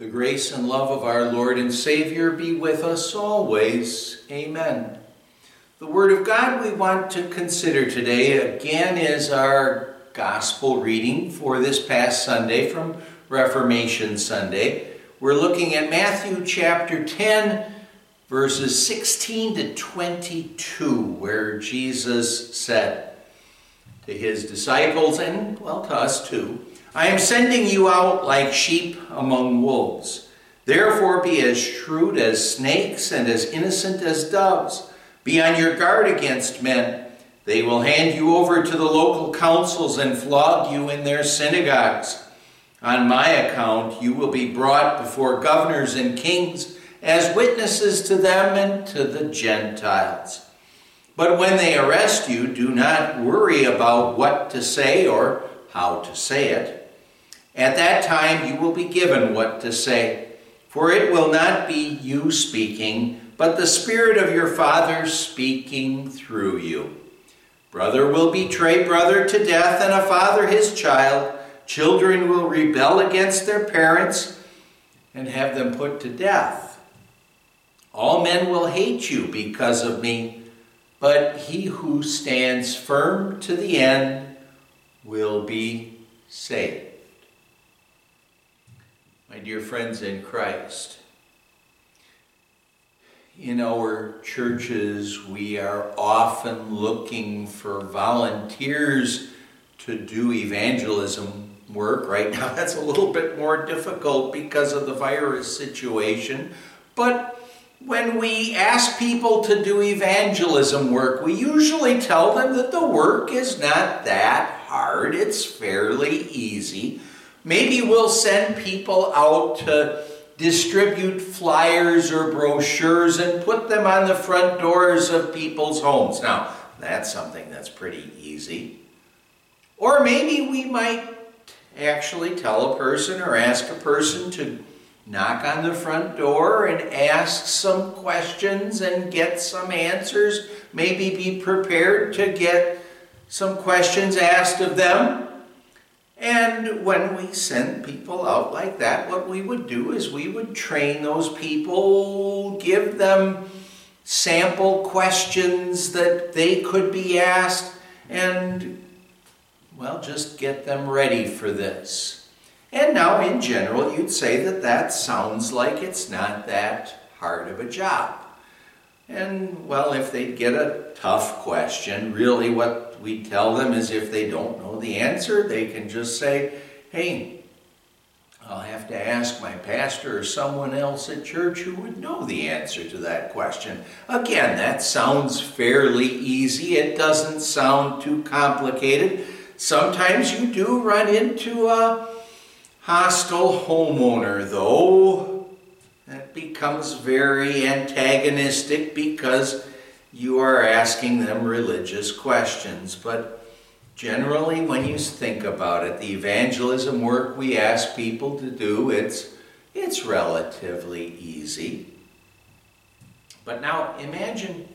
The grace and love of our Lord and Savior be with us always. Amen. The Word of God we want to consider today again is our gospel reading for this past Sunday from Reformation Sunday. We're looking at Matthew chapter 10, verses 16 to 22, where Jesus said to his disciples, and well, to us too, I am sending you out like sheep among wolves. Therefore, be as shrewd as snakes and as innocent as doves. Be on your guard against men. They will hand you over to the local councils and flog you in their synagogues. On my account, you will be brought before governors and kings as witnesses to them and to the Gentiles. But when they arrest you, do not worry about what to say or how to say it. At that time you will be given what to say, for it will not be you speaking, but the Spirit of your Father speaking through you. Brother will betray brother to death, and a father his child. Children will rebel against their parents and have them put to death. All men will hate you because of me, but he who stands firm to the end will be saved. My dear friends in Christ, in our churches, we are often looking for volunteers to do evangelism work. Right now, that's a little bit more difficult because of the virus situation. But when we ask people to do evangelism work, we usually tell them that the work is not that hard, it's fairly easy. Maybe we'll send people out to distribute flyers or brochures and put them on the front doors of people's homes. Now, that's something that's pretty easy. Or maybe we might actually tell a person or ask a person to knock on the front door and ask some questions and get some answers. Maybe be prepared to get some questions asked of them and when we send people out like that, what we would do is we would train those people, give them sample questions that they could be asked, and, well, just get them ready for this. And now, in general, you'd say that that sounds like it's not that hard of a job. And, well, if they get a tough question, really we tell them is if they don't know the answer, they can just say, hey, I'll have to ask my pastor or someone else at church who would know the answer to that question. Again, that sounds fairly easy. It doesn't sound too complicated. Sometimes you do run into a hostile homeowner, though that becomes very antagonistic because you are asking them religious questions. But generally, when you think about it, the evangelism work we ask people to do, it's, it's relatively easy. But now imagine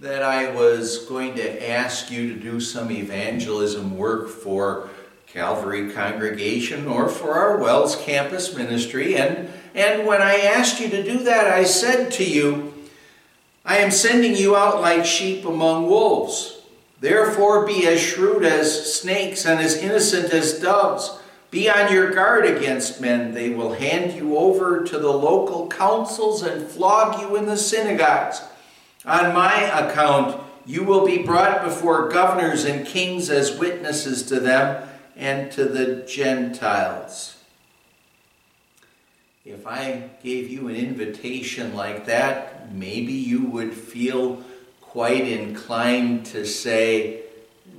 that I was going to ask you to do some evangelism work for Calvary congregation or for our WELS campus ministry. And, and when I asked you to do that, I said to you, I am sending you out like sheep among wolves. Therefore, be as shrewd as snakes and as innocent as doves. Be on your guard against men. They will hand you over to the local councils and flog you in the synagogues. On my account, you will be brought before governors and kings as witnesses to them and to the Gentiles. If I gave you an invitation like that, maybe you would feel quite inclined to say,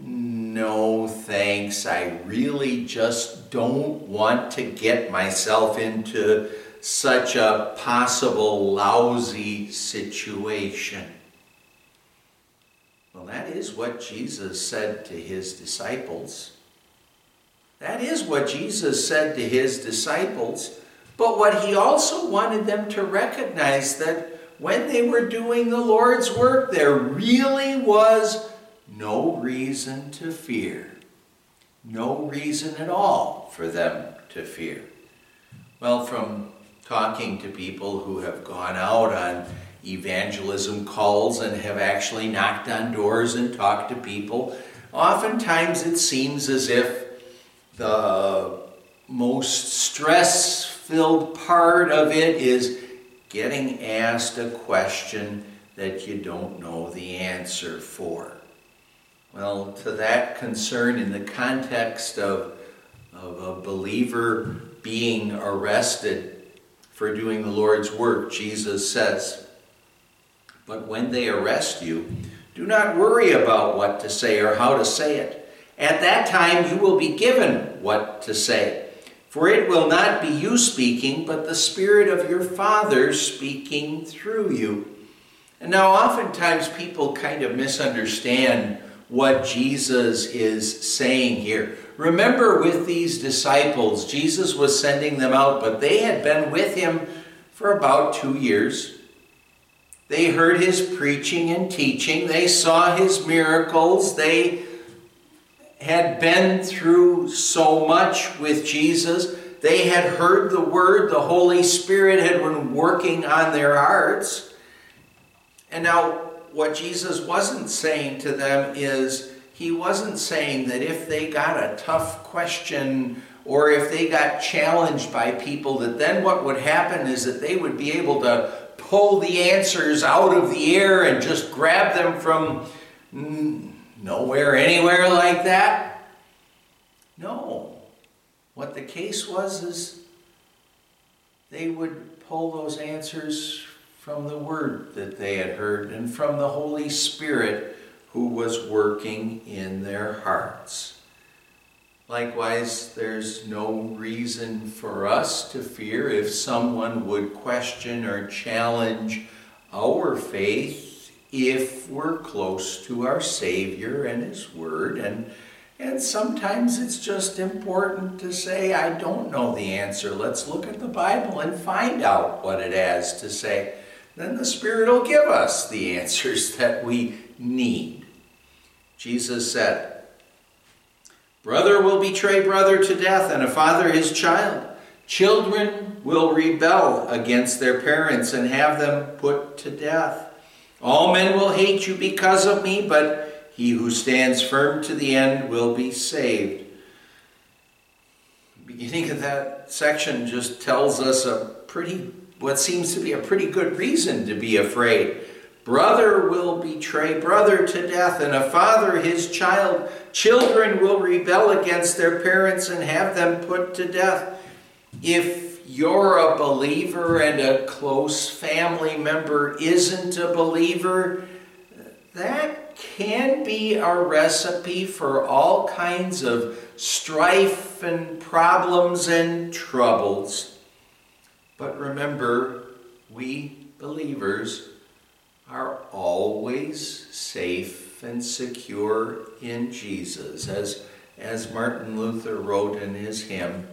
No, thanks. I really just don't want to get myself into such a possible lousy situation. Well, that is what Jesus said to his disciples. That is what Jesus said to his disciples. But what he also wanted them to recognize that when they were doing the Lord's work, there really was no reason to fear. No reason at all for them to fear. Well, from talking to people who have gone out on evangelism calls and have actually knocked on doors and talked to people, oftentimes it seems as if the most stress filled part of it is getting asked a question that you don't know the answer for. Well, to that concern, in the context of, of a believer being arrested for doing the Lord's work, Jesus says, But when they arrest you, do not worry about what to say or how to say it. At that time, you will be given what to say. For it will not be you speaking, but the Spirit of your Father speaking through you. And now, oftentimes, people kind of misunderstand what Jesus is saying here. Remember, with these disciples, Jesus was sending them out, but they had been with him for about two years. They heard his preaching and teaching, they saw his miracles, they had been through so much with Jesus. They had heard the word, the Holy Spirit had been working on their hearts. And now what Jesus wasn't saying to them is, he wasn't saying that if they got a tough question or if they got challenged by people, that then what would happen is that they would be able to pull the answers out of the air and just grab them from nowhere, anywhere like that. No. What the case was is they would pull those answers from the word that they had heard and from the Holy Spirit who was working in their hearts. Likewise, there's no reason for us to fear if someone would question or challenge our faith if we're close to our Savior and His Word. And, and sometimes it's just important to say, I don't know the answer. Let's look at the Bible and find out what it has to say then the Spirit will give us the answers that we need. Jesus said, Brother will betray brother to death, and a father his child. Children will rebel against their parents and have them put to death. All men will hate you because of me, but he who stands firm to the end will be saved. The beginning of that section just tells us a pretty what seems to be a pretty good reason to be afraid. Brother will betray brother to death, and a father his child. Children will rebel against their parents and have them put to death. If you're a believer and a close family member isn't a believer, that can be a recipe for all kinds of strife and problems and troubles. But remember, we believers are always safe and secure in Jesus. As, as Martin Luther wrote in his hymn,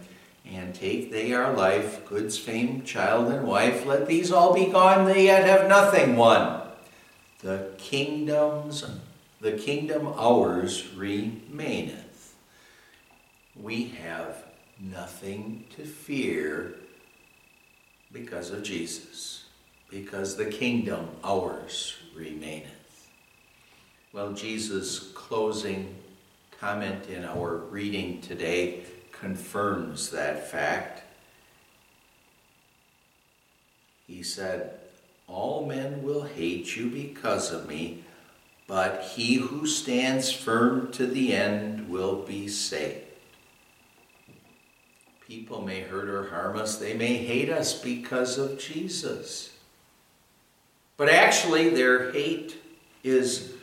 and take they our life, goods, fame, child, and wife, let these all be gone, they yet have nothing won. The kingdoms, the kingdom ours remaineth. We have nothing to fear because of Jesus, because the kingdom ours remaineth. Well, Jesus' closing comment in our reading today confirms that fact. He said, All men will hate you because of me, but he who stands firm to the end will be saved. People may hurt or harm us, they may hate us because of Jesus. But actually, their hate is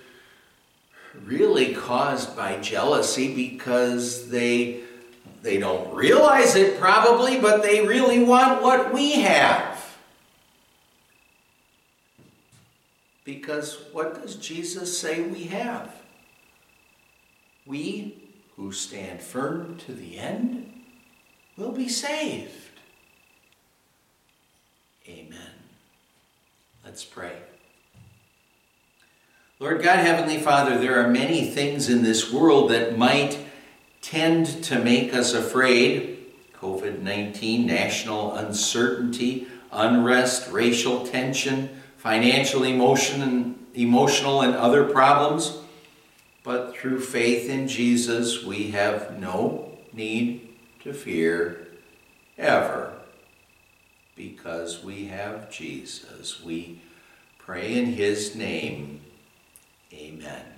really caused by jealousy because they they don't realize it probably, but they really want what we have. Because what does Jesus say we have? We who stand firm to the end will be saved. Amen. Let's pray. Lord God, Heavenly Father, there are many things in this world that might tend to make us afraid. COVID 19, national uncertainty, unrest, racial tension, financial emotion and emotional and other problems. But through faith in Jesus, we have no need to fear ever because we have Jesus. We pray in his name. Amen.